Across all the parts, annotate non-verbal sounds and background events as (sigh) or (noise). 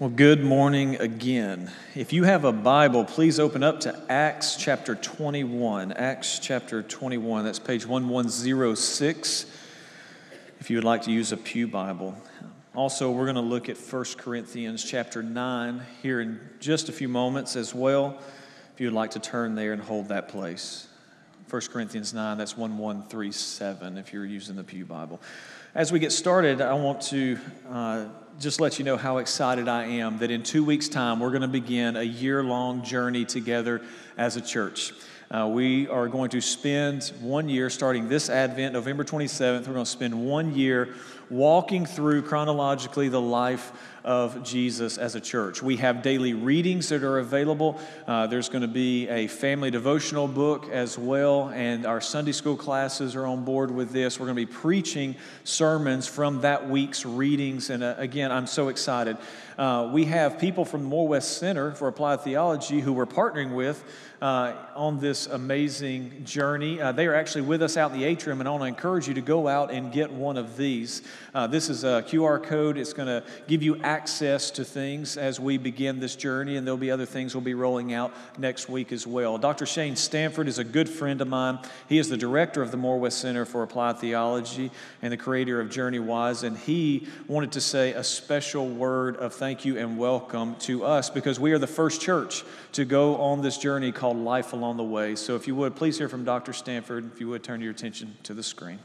Well, good morning again. If you have a Bible, please open up to Acts chapter 21. Acts chapter 21, that's page 1106, if you would like to use a Pew Bible. Also, we're going to look at 1 Corinthians chapter 9 here in just a few moments as well, if you would like to turn there and hold that place. 1 Corinthians 9, that's 1137 if you're using the Pew Bible. As we get started, I want to. Uh, just let you know how excited I am that in two weeks' time, we're going to begin a year long journey together as a church. Uh, we are going to spend one year starting this Advent, November 27th. We're going to spend one year walking through chronologically the life of Jesus as a church. We have daily readings that are available. Uh, there's going to be a family devotional book as well, and our Sunday school classes are on board with this. We're going to be preaching sermons from that week's readings, and uh, again, I'm so excited. Uh, we have people from the Moore West Center for Applied Theology who we're partnering with uh, on this amazing journey. Uh, they are actually with us out in the atrium, and I want to encourage you to go out and get one of these. Uh, this is a QR code. It's going to give you access to things as we begin this journey, and there'll be other things we'll be rolling out next week as well. Dr. Shane Stanford is a good friend of mine. He is the director of the Moore West Center for Applied Theology and the creator of Journey Wise, and he wanted to say a special word of thank you and welcome to us because we are the first church to go on this journey called Life Along the Way. So, if you would, please hear from Dr. Stanford. If you would, turn your attention to the screen.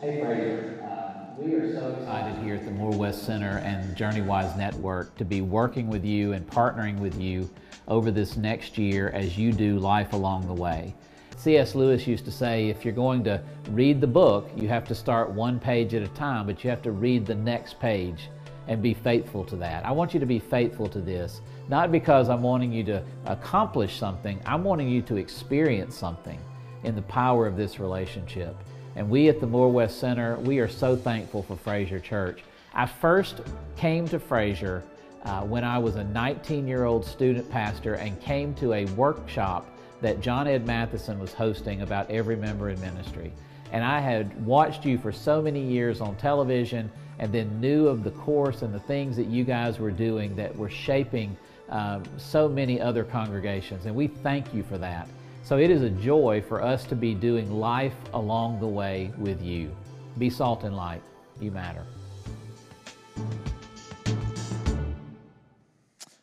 Hey, Frazer. Uh, we are so excited here at the Moore West Center and JourneyWise Network to be working with you and partnering with you over this next year as you do life along the way. C.S. Lewis used to say if you're going to read the book, you have to start one page at a time, but you have to read the next page and be faithful to that. I want you to be faithful to this, not because I'm wanting you to accomplish something, I'm wanting you to experience something in the power of this relationship. And we at the Moore West Center, we are so thankful for Frazer Church. I first came to Frazer uh, when I was a 19 year old student pastor and came to a workshop that John Ed Mathison was hosting about every member in ministry. And I had watched you for so many years on television and then knew of the course and the things that you guys were doing that were shaping um, so many other congregations. And we thank you for that. So it is a joy for us to be doing life along the way with you. Be salt and light. You matter.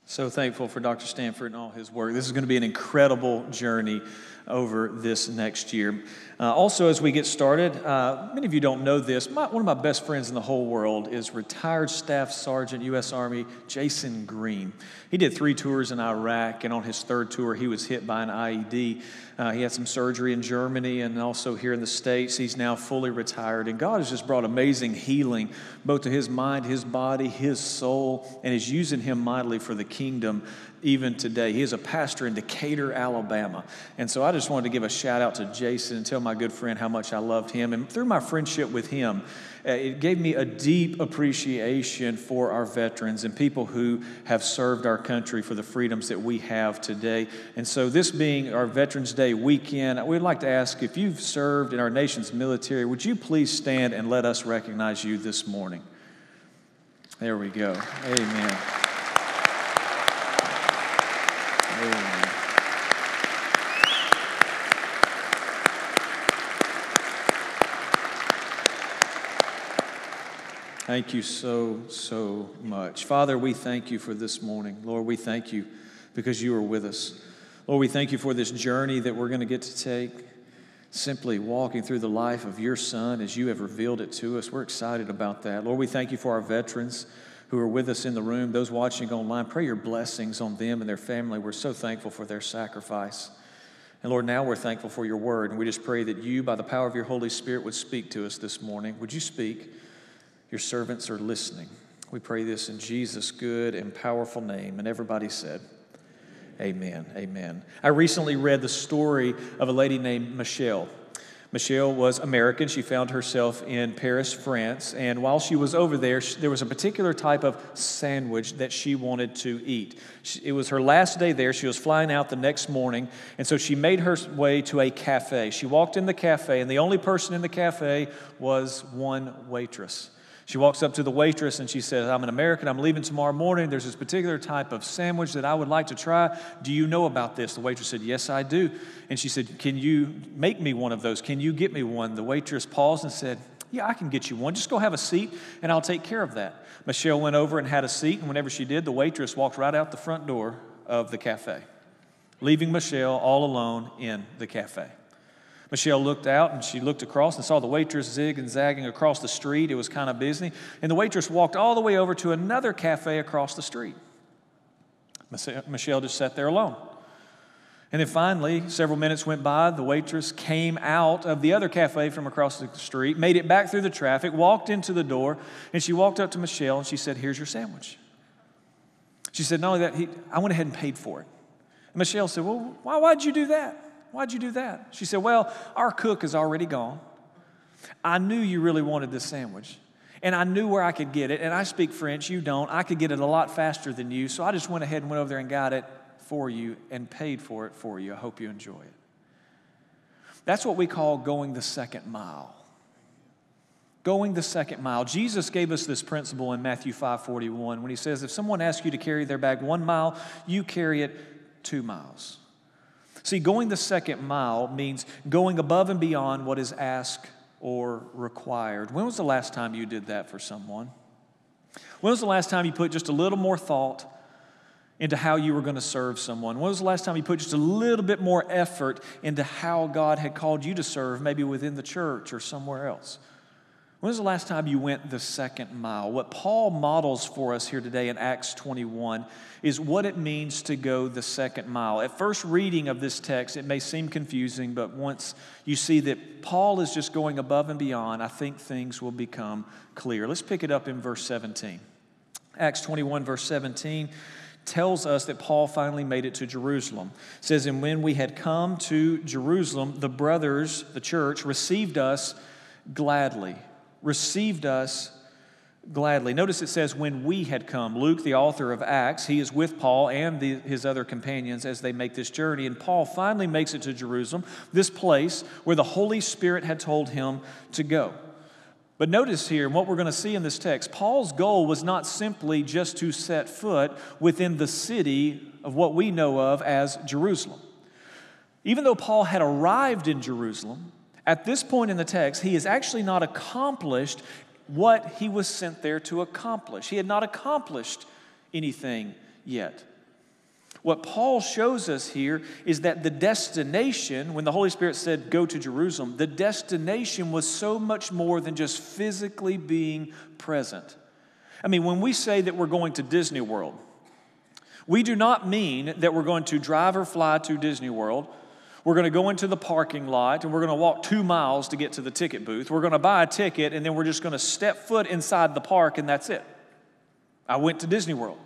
So thankful for Dr. Stanford and all his work. This is going to be an incredible journey over this next year. Uh, also, as we get started, uh, many of you don't know this. My, one of my best friends in the whole world is retired Staff Sergeant, U.S. Army, Jason Green. He did three tours in Iraq, and on his third tour, he was hit by an IED. Uh, he had some surgery in Germany and also here in the States. He's now fully retired, and God has just brought amazing healing both to his mind, his body, his soul, and is using him mightily for the kingdom even today. He is a pastor in Decatur, Alabama. And so I just wanted to give a shout out to Jason and tell my good friend how much I loved him. And through my friendship with him, uh, it gave me a deep appreciation for our veterans and people who have served our country for the freedoms that we have today. And so, this being our Veterans Day weekend, we'd like to ask if you've served in our nation's military, would you please stand and let us recognize you this morning? There we go. Amen. Thank you so, so much. Father, we thank you for this morning. Lord, we thank you because you are with us. Lord, we thank you for this journey that we're going to get to take, simply walking through the life of your Son as you have revealed it to us. We're excited about that. Lord, we thank you for our veterans who are with us in the room, those watching online. Pray your blessings on them and their family. We're so thankful for their sacrifice. And Lord, now we're thankful for your word, and we just pray that you, by the power of your Holy Spirit, would speak to us this morning. Would you speak? Your servants are listening. We pray this in Jesus' good and powerful name. And everybody said, Amen. Amen. I recently read the story of a lady named Michelle. Michelle was American. She found herself in Paris, France. And while she was over there, there was a particular type of sandwich that she wanted to eat. It was her last day there. She was flying out the next morning. And so she made her way to a cafe. She walked in the cafe, and the only person in the cafe was one waitress. She walks up to the waitress and she says, I'm an American, I'm leaving tomorrow morning. There's this particular type of sandwich that I would like to try. Do you know about this? The waitress said, Yes, I do. And she said, Can you make me one of those? Can you get me one? The waitress paused and said, Yeah, I can get you one. Just go have a seat and I'll take care of that. Michelle went over and had a seat, and whenever she did, the waitress walked right out the front door of the cafe, leaving Michelle all alone in the cafe. Michelle looked out and she looked across and saw the waitress zig and zagging across the street. It was kind of busy. And the waitress walked all the way over to another cafe across the street. Uh, Michelle just sat there alone. And then finally, several minutes went by. The waitress came out of the other cafe from across the street, made it back through the traffic, walked into the door, and she walked up to Michelle and she said, Here's your sandwich. She said, Not only that, he, I went ahead and paid for it. And Michelle said, Well, why, why'd you do that? Why'd you do that? She said, Well, our cook is already gone. I knew you really wanted this sandwich. And I knew where I could get it. And I speak French, you don't. I could get it a lot faster than you. So I just went ahead and went over there and got it for you and paid for it for you. I hope you enjoy it. That's what we call going the second mile. Going the second mile. Jesus gave us this principle in Matthew 5 41 when he says, If someone asks you to carry their bag one mile, you carry it two miles. See, going the second mile means going above and beyond what is asked or required. When was the last time you did that for someone? When was the last time you put just a little more thought into how you were going to serve someone? When was the last time you put just a little bit more effort into how God had called you to serve, maybe within the church or somewhere else? When was the last time you went the second mile? What Paul models for us here today in Acts 21 is what it means to go the second mile. At first reading of this text, it may seem confusing, but once you see that Paul is just going above and beyond, I think things will become clear. Let's pick it up in verse 17. Acts 21, verse 17 tells us that Paul finally made it to Jerusalem. It says, And when we had come to Jerusalem, the brothers, the church, received us gladly received us gladly. Notice it says, when we had come. Luke, the author of Acts, he is with Paul and the, his other companions as they make this journey. And Paul finally makes it to Jerusalem, this place where the Holy Spirit had told him to go. But notice here, what we're going to see in this text, Paul's goal was not simply just to set foot within the city of what we know of as Jerusalem. Even though Paul had arrived in Jerusalem, at this point in the text, he has actually not accomplished what he was sent there to accomplish. He had not accomplished anything yet. What Paul shows us here is that the destination, when the Holy Spirit said, Go to Jerusalem, the destination was so much more than just physically being present. I mean, when we say that we're going to Disney World, we do not mean that we're going to drive or fly to Disney World we're going to go into the parking lot and we're going to walk two miles to get to the ticket booth. We're going to buy a ticket and then we're just going to step foot inside the park and that's it. I went to Disney World.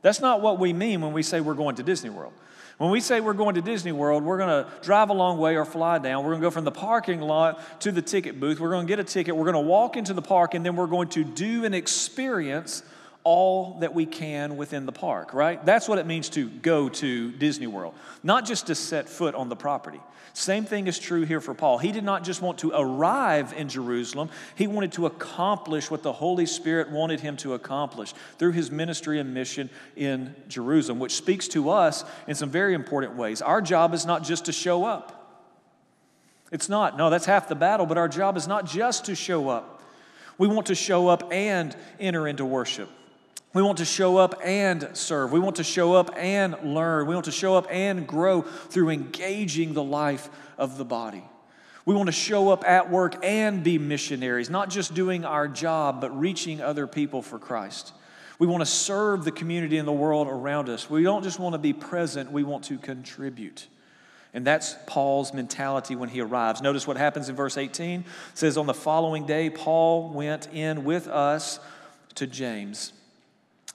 That's not what we mean when we say we're going to Disney World. When we say we're going to Disney World, we're going to drive a long way or fly down. We're going to go from the parking lot to the ticket booth. We're going to get a ticket. We're going to walk into the park, and then we're going to do an experience all that we can within the park, right? That's what it means to go to Disney World, not just to set foot on the property. Same thing is true here for Paul. He did not just want to arrive in Jerusalem, he wanted to accomplish what the Holy Spirit wanted him to accomplish through his ministry and mission in Jerusalem, which speaks to us in some very important ways. Our job is not just to show up. It's not. No, that's half the battle, but our job is not just to show up. We want to show up and enter into worship. We want to show up and serve. We want to show up and learn. We want to show up and grow through engaging the life of the body. We want to show up at work and be missionaries, not just doing our job, but reaching other people for Christ. We want to serve the community and the world around us. We don't just want to be present, we want to contribute. And that's Paul's mentality when he arrives. Notice what happens in verse 18. It says, On the following day, Paul went in with us to James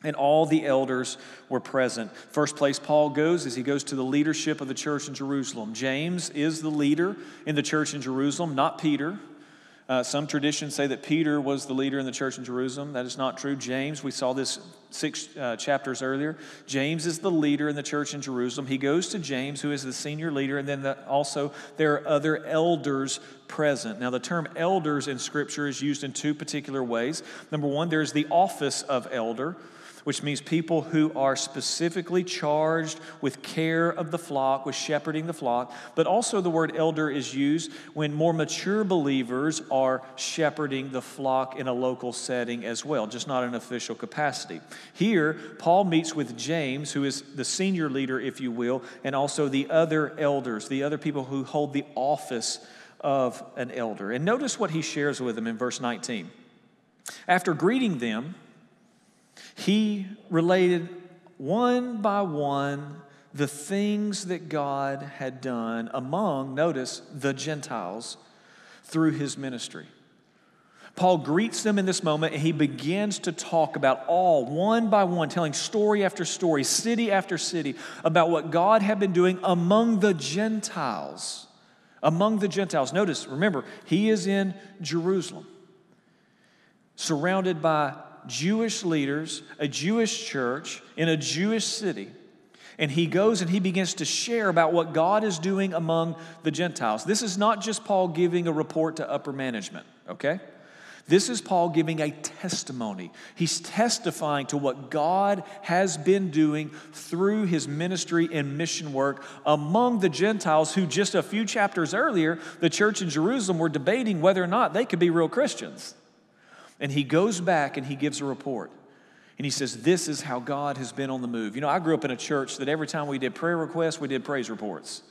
and all the elders were present. First place Paul goes is he goes to the leadership of the church in Jerusalem. James is the leader in the church in Jerusalem, not Peter. Uh, some traditions say that Peter was the leader in the church in Jerusalem. That is not true. James, we saw this six uh, chapters earlier. James is the leader in the church in Jerusalem. He goes to James, who is the senior leader, and then the, also there are other elders present. Now, the term elders in Scripture is used in two particular ways. Number one, there's the office of elder which means people who are specifically charged with care of the flock, with shepherding the flock. But also, the word elder is used when more mature believers are shepherding the flock in a local setting as well, just not in official capacity. Here, Paul meets with James, who is the senior leader, if you will, and also the other elders, the other people who hold the office of an elder. And notice what he shares with them in verse 19. After greeting them, he related one by one the things that God had done among, notice, the Gentiles through his ministry. Paul greets them in this moment and he begins to talk about all, one by one, telling story after story, city after city, about what God had been doing among the Gentiles. Among the Gentiles. Notice, remember, he is in Jerusalem, surrounded by Jewish leaders, a Jewish church in a Jewish city. And he goes and he begins to share about what God is doing among the Gentiles. This is not just Paul giving a report to upper management, okay? This is Paul giving a testimony. He's testifying to what God has been doing through his ministry and mission work among the Gentiles who, just a few chapters earlier, the church in Jerusalem were debating whether or not they could be real Christians. And he goes back and he gives a report. And he says, This is how God has been on the move. You know, I grew up in a church that every time we did prayer requests, we did praise reports.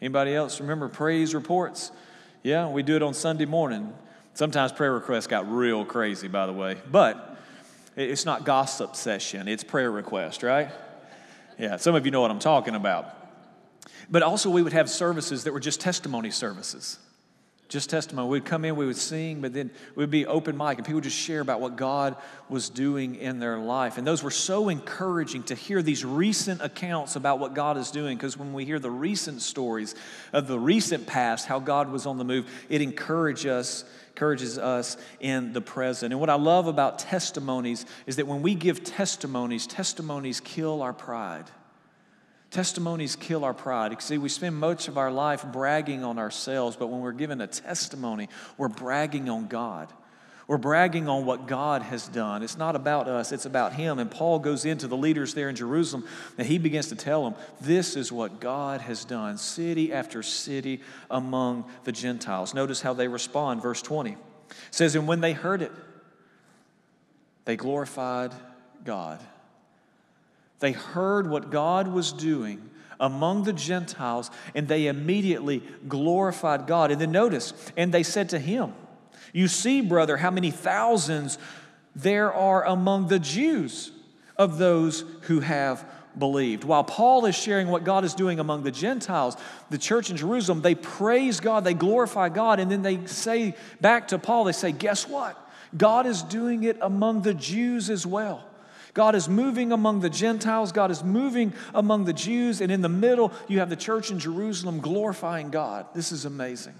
Anybody else remember praise reports? Yeah, we do it on Sunday morning. Sometimes prayer requests got real crazy, by the way. But it's not gossip session, it's prayer request, right? Yeah, some of you know what I'm talking about. But also, we would have services that were just testimony services just testimony. We'd come in, we would sing, but then we'd be open mic, and people would just share about what God was doing in their life. And those were so encouraging to hear these recent accounts about what God is doing, because when we hear the recent stories of the recent past, how God was on the move, it encourages us, encourages us in the present. And what I love about testimonies is that when we give testimonies, testimonies kill our pride. Testimonies kill our pride. See, we spend much of our life bragging on ourselves, but when we're given a testimony, we're bragging on God. We're bragging on what God has done. It's not about us, it's about Him. And Paul goes into the leaders there in Jerusalem and he begins to tell them, This is what God has done, city after city among the Gentiles. Notice how they respond. Verse 20 it says, And when they heard it, they glorified God. They heard what God was doing among the Gentiles, and they immediately glorified God. And then notice, and they said to him, You see, brother, how many thousands there are among the Jews of those who have believed. While Paul is sharing what God is doing among the Gentiles, the church in Jerusalem, they praise God, they glorify God, and then they say back to Paul, they say, Guess what? God is doing it among the Jews as well. God is moving among the Gentiles, God is moving among the Jews, and in the middle, you have the church in Jerusalem glorifying God. This is amazing.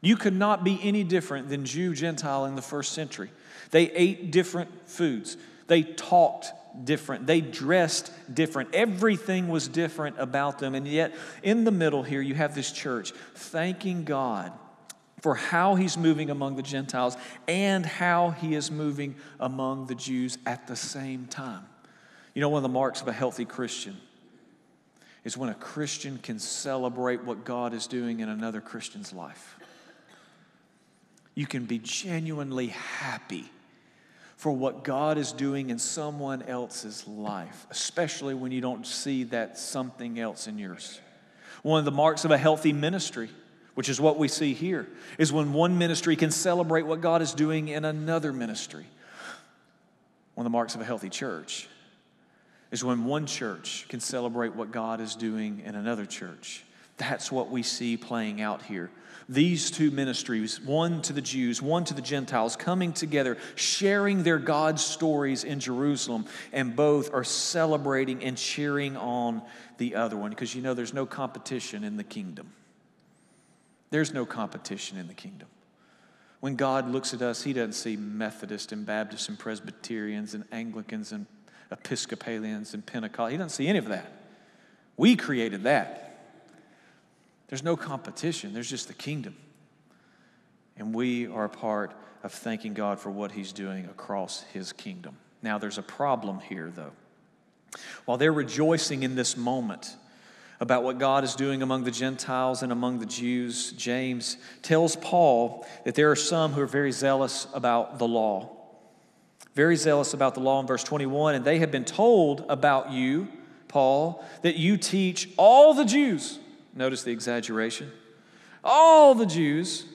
You could not be any different than Jew, Gentile in the first century. They ate different foods, they talked different, they dressed different. Everything was different about them. And yet, in the middle here, you have this church thanking God for how he's moving among the Gentiles and how he is moving among the Jews at the same time. You know, one of the marks of a healthy Christian is when a Christian can celebrate what God is doing in another Christian's life. You can be genuinely happy for what God is doing in someone else's life, especially when you don't see that something else in yours. One of the marks of a healthy ministry which is what we see here, is when one ministry can celebrate what God is doing in another ministry. One of the marks of a healthy church is when one church can celebrate what God is doing in another church. That's what we see playing out here. These two ministries, one to the Jews, one to the Gentiles, coming together, sharing their God stories in Jerusalem, and both are celebrating and cheering on the other one because you know there's no competition in the kingdom. There's no competition in the kingdom. When God looks at us, He doesn't see Methodists and Baptists and Presbyterians and Anglicans and Episcopalians and Pentecost. He doesn't see any of that. We created that. There's no competition, there's just the kingdom. And we are a part of thanking God for what He's doing across His kingdom. Now, there's a problem here, though. While they're rejoicing in this moment about what God is doing among the Gentiles and among the Jews, James tells Paul that there are some who are very zealous about the law. Very zealous about the law in verse 21, and they have been told about you, Paul, that you teach all the Jews. Notice the exaggeration. All the Jews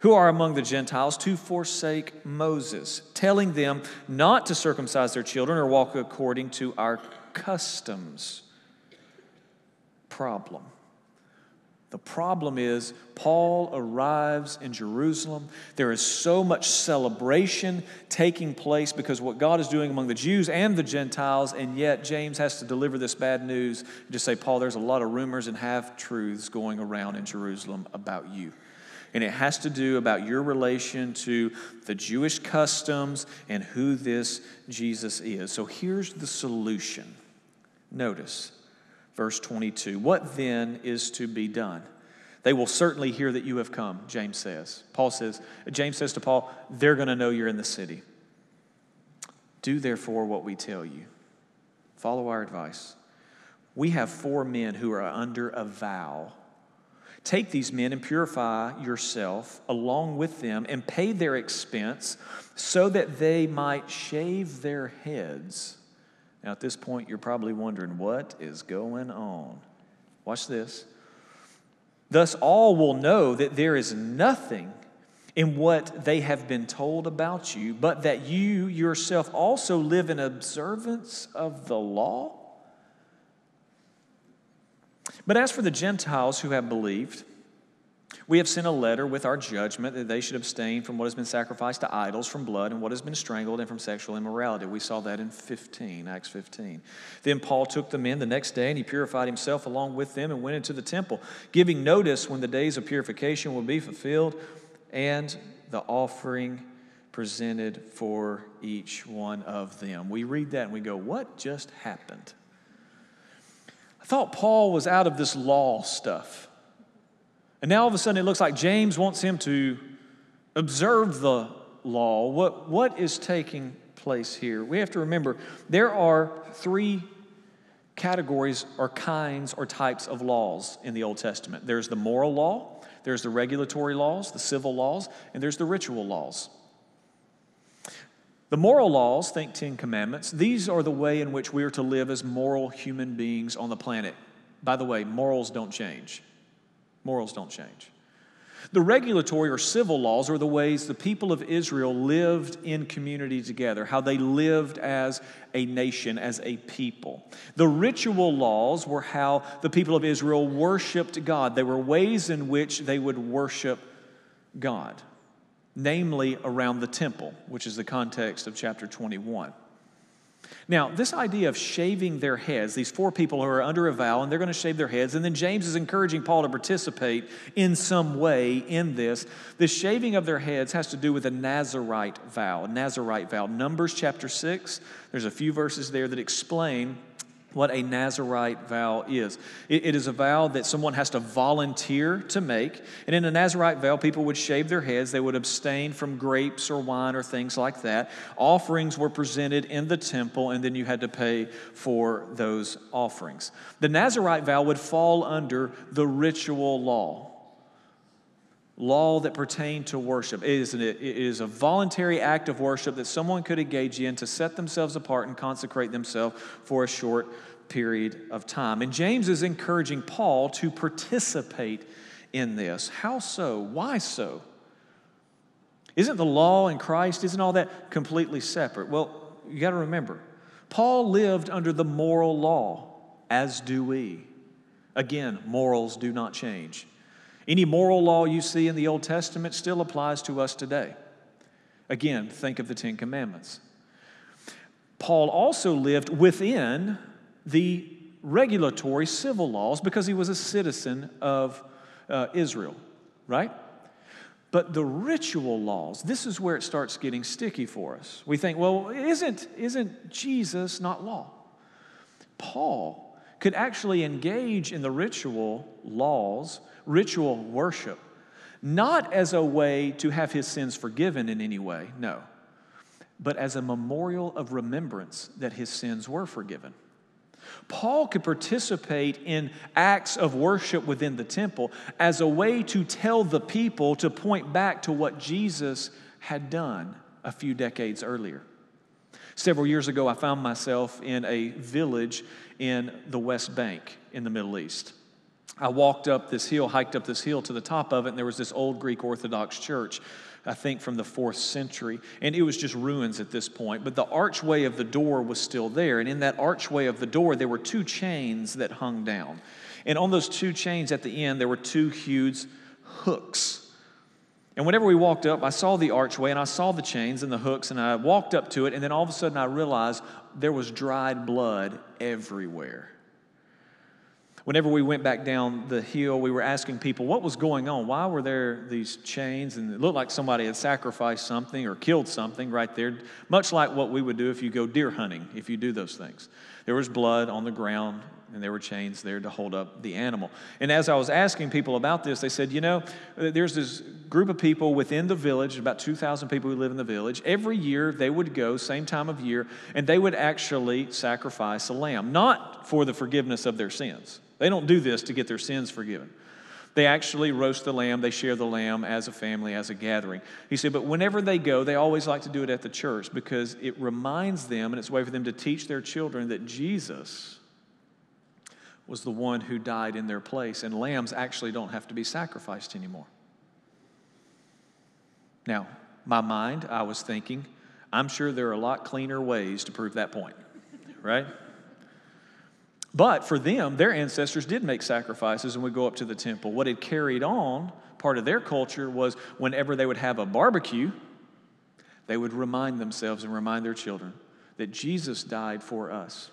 who are among the Gentiles to forsake Moses, telling them not to circumcise their children or walk according to our customs. Problem. The problem is, Paul arrives in Jerusalem. There is so much celebration taking place because what God is doing among the Jews and the Gentiles, and yet James has to deliver this bad news and just say, Paul, there's a lot of rumors and half truths going around in Jerusalem about you and it has to do about your relation to the Jewish customs and who this Jesus is. So here's the solution. Notice verse 22. What then is to be done? They will certainly hear that you have come, James says. Paul says, James says to Paul, they're going to know you're in the city. Do therefore what we tell you. Follow our advice. We have four men who are under a vow Take these men and purify yourself along with them and pay their expense so that they might shave their heads. Now, at this point, you're probably wondering, what is going on? Watch this. Thus, all will know that there is nothing in what they have been told about you, but that you yourself also live in observance of the law. But as for the Gentiles who have believed, we have sent a letter with our judgment that they should abstain from what has been sacrificed to idols, from blood, and what has been strangled, and from sexual immorality. We saw that in 15, Acts 15. Then Paul took them in the next day, and he purified himself along with them and went into the temple, giving notice when the days of purification will be fulfilled, and the offering presented for each one of them. We read that and we go, What just happened? I thought Paul was out of this law stuff. And now all of a sudden it looks like James wants him to observe the law. What, what is taking place here? We have to remember there are three categories or kinds or types of laws in the Old Testament there's the moral law, there's the regulatory laws, the civil laws, and there's the ritual laws. The moral laws, think Ten Commandments, these are the way in which we are to live as moral human beings on the planet. By the way, morals don't change. Morals don't change. The regulatory or civil laws are the ways the people of Israel lived in community together, how they lived as a nation, as a people. The ritual laws were how the people of Israel worshiped God. They were ways in which they would worship God namely around the temple, which is the context of chapter 21. Now, this idea of shaving their heads, these four people who are under a vow and they're going to shave their heads, and then James is encouraging Paul to participate in some way in this. The shaving of their heads has to do with a Nazarite vow, a Nazarite vow. Numbers chapter 6, there's a few verses there that explain what a Nazarite vow is. It, it is a vow that someone has to volunteer to make. And in a Nazarite vow, people would shave their heads, they would abstain from grapes or wine or things like that. Offerings were presented in the temple, and then you had to pay for those offerings. The Nazarite vow would fall under the ritual law law that pertained to worship. It is, an, it is a voluntary act of worship that someone could engage in to set themselves apart and consecrate themselves for a short period of time. And James is encouraging Paul to participate in this. How so? Why so? Isn't the law in Christ, isn't all that completely separate? Well, you got to remember, Paul lived under the moral law, as do we. Again, morals do not change. Any moral law you see in the Old Testament still applies to us today. Again, think of the Ten Commandments. Paul also lived within the regulatory civil laws because he was a citizen of uh, Israel, right? But the ritual laws, this is where it starts getting sticky for us. We think, well, isn't, isn't Jesus not law? Paul could actually engage in the ritual laws, ritual worship, not as a way to have his sins forgiven in any way, no, but as a memorial of remembrance that his sins were forgiven. Paul could participate in acts of worship within the temple as a way to tell the people to point back to what Jesus had done a few decades earlier. Several years ago, I found myself in a village in the West Bank in the Middle East. I walked up this hill, hiked up this hill to the top of it, and there was this old Greek Orthodox church. I think from the fourth century, and it was just ruins at this point. But the archway of the door was still there, and in that archway of the door, there were two chains that hung down. And on those two chains at the end, there were two huge hooks. And whenever we walked up, I saw the archway and I saw the chains and the hooks, and I walked up to it, and then all of a sudden I realized there was dried blood everywhere. Whenever we went back down the hill, we were asking people what was going on. Why were there these chains? And it looked like somebody had sacrificed something or killed something right there, much like what we would do if you go deer hunting, if you do those things. There was blood on the ground, and there were chains there to hold up the animal. And as I was asking people about this, they said, you know, there's this group of people within the village, about 2,000 people who live in the village. Every year they would go, same time of year, and they would actually sacrifice a lamb, not for the forgiveness of their sins. They don't do this to get their sins forgiven. They actually roast the lamb, they share the lamb as a family, as a gathering. He said, but whenever they go, they always like to do it at the church because it reminds them and it's a way for them to teach their children that Jesus was the one who died in their place, and lambs actually don't have to be sacrificed anymore. Now, my mind, I was thinking, I'm sure there are a lot cleaner ways to prove that point, right? But for them, their ancestors did make sacrifices and would go up to the temple. What had carried on, part of their culture, was whenever they would have a barbecue, they would remind themselves and remind their children that Jesus died for us.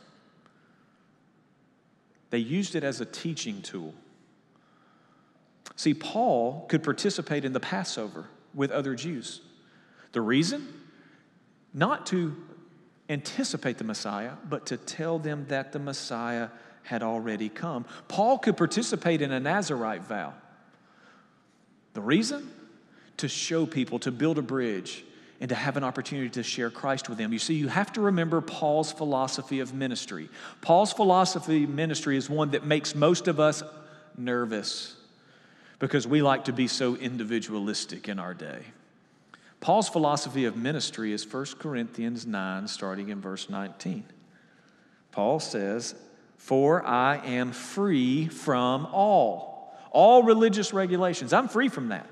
They used it as a teaching tool. See, Paul could participate in the Passover with other Jews. The reason? Not to anticipate the Messiah, but to tell them that the Messiah had already come. Paul could participate in a Nazarite vow. The reason? To show people, to build a bridge, and to have an opportunity to share Christ with them. You see, you have to remember Paul's philosophy of ministry. Paul's philosophy of ministry is one that makes most of us nervous because we like to be so individualistic in our day. Paul's philosophy of ministry is 1 Corinthians 9, starting in verse 19. Paul says, For I am free from all, all religious regulations. I'm free from that.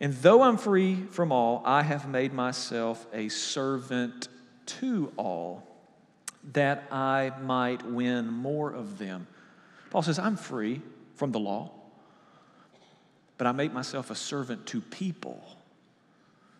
And though I'm free from all, I have made myself a servant to all, that I might win more of them. Paul says, I'm free from the law, but I make myself a servant to people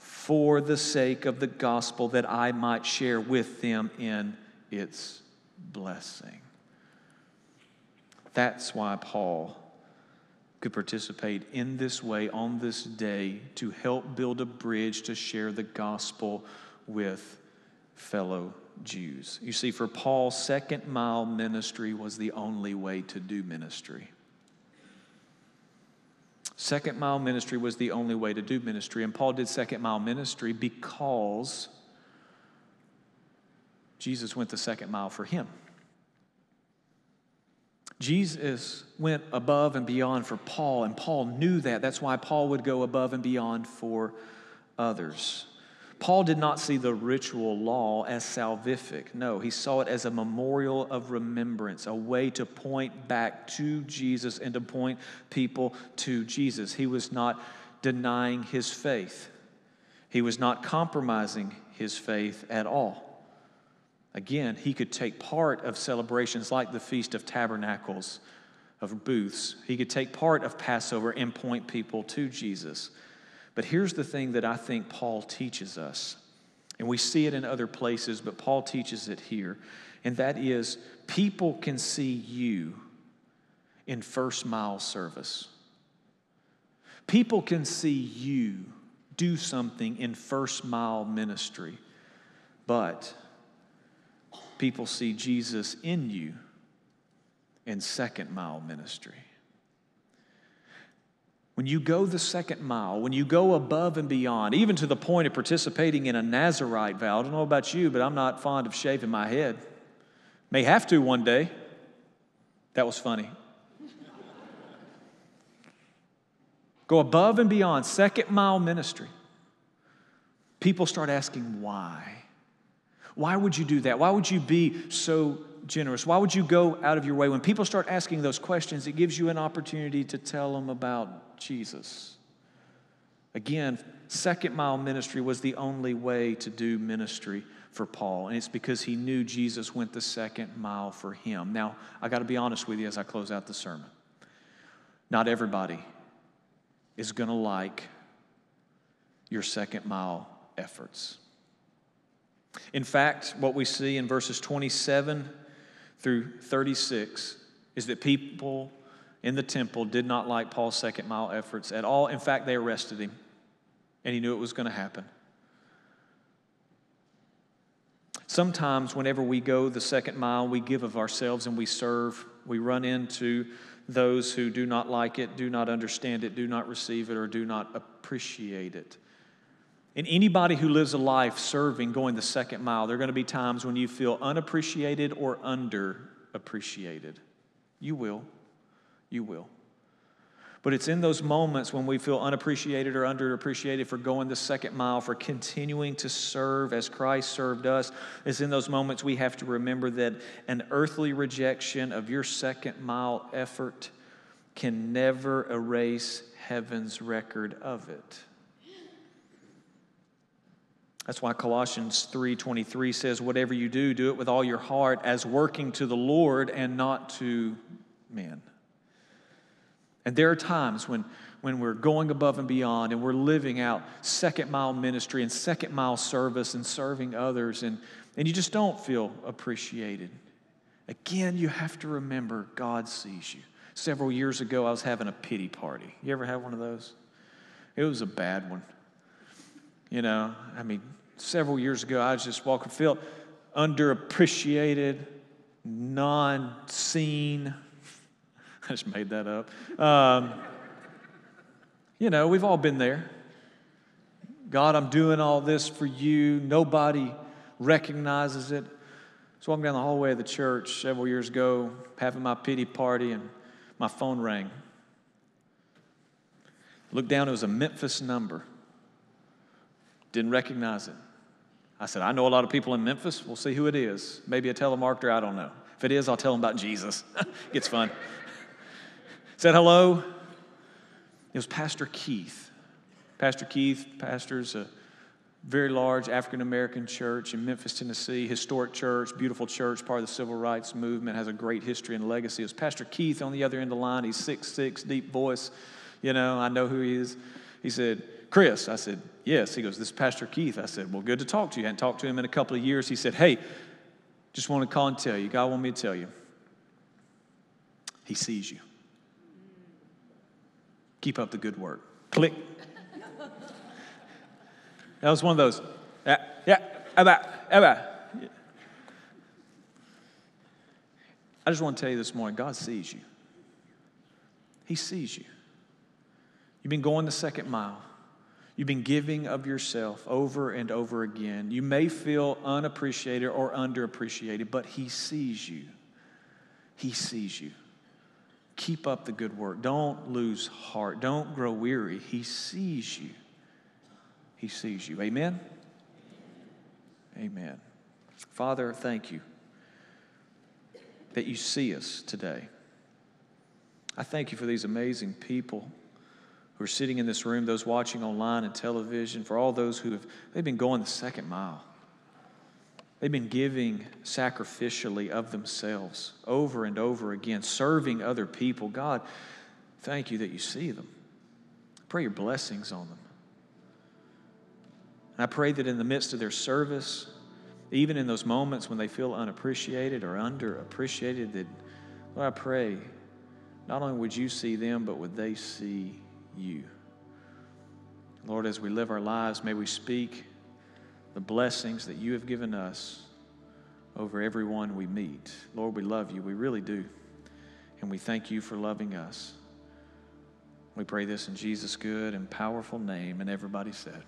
for the sake of the gospel that I might share with them in its blessing. That's why Paul could participate in this way on this day to help build a bridge to share the gospel with fellow Jews. You see, for Paul, second mile ministry was the only way to do ministry. Second mile ministry was the only way to do ministry. And Paul did second mile ministry because Jesus went the second mile for him. Jesus went above and beyond for Paul, and Paul knew that. That's why Paul would go above and beyond for others. Paul did not see the ritual law as salvific. No, he saw it as a memorial of remembrance, a way to point back to Jesus and to point people to Jesus. He was not denying his faith. He was not compromising his faith at all. Again, he could take part of celebrations like the Feast of Tabernacles, of booths. He could take part of Passover and point people to Jesus. But here's the thing that I think Paul teaches us, and we see it in other places, but Paul teaches it here, and that is people can see you in first mile service. People can see you do something in first mile ministry, but people see Jesus in you in second mile ministry. When you go the second mile, when you go above and beyond, even to the point of participating in a Nazarite vow, I don't know about you, but I'm not fond of shaving my head. May have to one day. That was funny. go above and beyond, second mile ministry. People start asking why. Why would you do that? Why would you be so generous? Why would you go out of your way? When people start asking those questions, it gives you an opportunity to tell them about Jesus. Again, second mile ministry was the only way to do ministry for Paul, and it's because he knew Jesus went the second mile for him. Now, I got to be honest with you as I close out the sermon. Not everybody is going to like your second mile efforts. In fact, what we see in verses 27 through 36 is that people in the temple did not like Paul's second mile efforts at all. In fact, they arrested him, and he knew it was going to happen. Sometimes, whenever we go the second mile, we give of ourselves and we serve, we run into those who do not like it, do not understand it, do not receive it, or do not appreciate it. And anybody who lives a life serving, going the second mile, there are going to be times when you feel unappreciated or underappreciated. You will. You will. But it's in those moments when we feel unappreciated or underappreciated for going the second mile, for continuing to serve as Christ served us. It's in those moments we have to remember that an earthly rejection of your second mile effort can never erase heaven's record of it. That's why Colossians 3:23 says whatever you do do it with all your heart as working to the Lord and not to men. And there are times when when we're going above and beyond and we're living out second mile ministry and second mile service and serving others and, and you just don't feel appreciated. Again, you have to remember God sees you. Several years ago, I was having a pity party. You ever have one of those? It was a bad one. You know, I mean, several years ago, I was just walking, felt underappreciated, non seen. I just made that up. Um, you know, we've all been there. God, I'm doing all this for you. Nobody recognizes it. So walking down the hallway of the church several years ago, having my pity party, and my phone rang. Looked down, it was a Memphis number. Didn't recognize it. I said, I know a lot of people in Memphis. We'll see who it is. Maybe a telemarketer, I don't know. If it is, I'll tell them about Jesus. (laughs) Gets fun. Said hello. It was Pastor Keith. Pastor Keith pastors a very large African American church in Memphis, Tennessee, historic church, beautiful church, part of the civil rights movement, has a great history and legacy. It was Pastor Keith on the other end of the line. He's six six, deep voice. You know, I know who he is. He said, Chris, I said, yes. He goes, this is Pastor Keith. I said, well, good to talk to you. I hadn't talked to him in a couple of years. He said, hey, just want to call and tell you. God want me to tell you. He sees you. Keep up the good work. Click. that was one of those. Yeah, yeah, about. I just want to tell you this morning God sees you. He sees you. You've been going the second mile. You've been giving of yourself over and over again. You may feel unappreciated or underappreciated, but He sees you. He sees you. Keep up the good work. Don't lose heart. Don't grow weary. He sees you. He sees you. Amen? Amen. Father, thank you that you see us today. I thank you for these amazing people who are sitting in this room, those watching online and television, for all those who have they've been going the second mile. They've been giving sacrificially of themselves over and over again, serving other people. God, thank you that you see them. Pray your blessings on them. And I pray that in the midst of their service, even in those moments when they feel unappreciated or underappreciated, that, Lord, I pray not only would you see them, but would they see you. Lord, as we live our lives, may we speak the blessings that you have given us over everyone we meet. Lord, we love you. We really do. And we thank you for loving us. We pray this in Jesus' good and powerful name. And everybody said,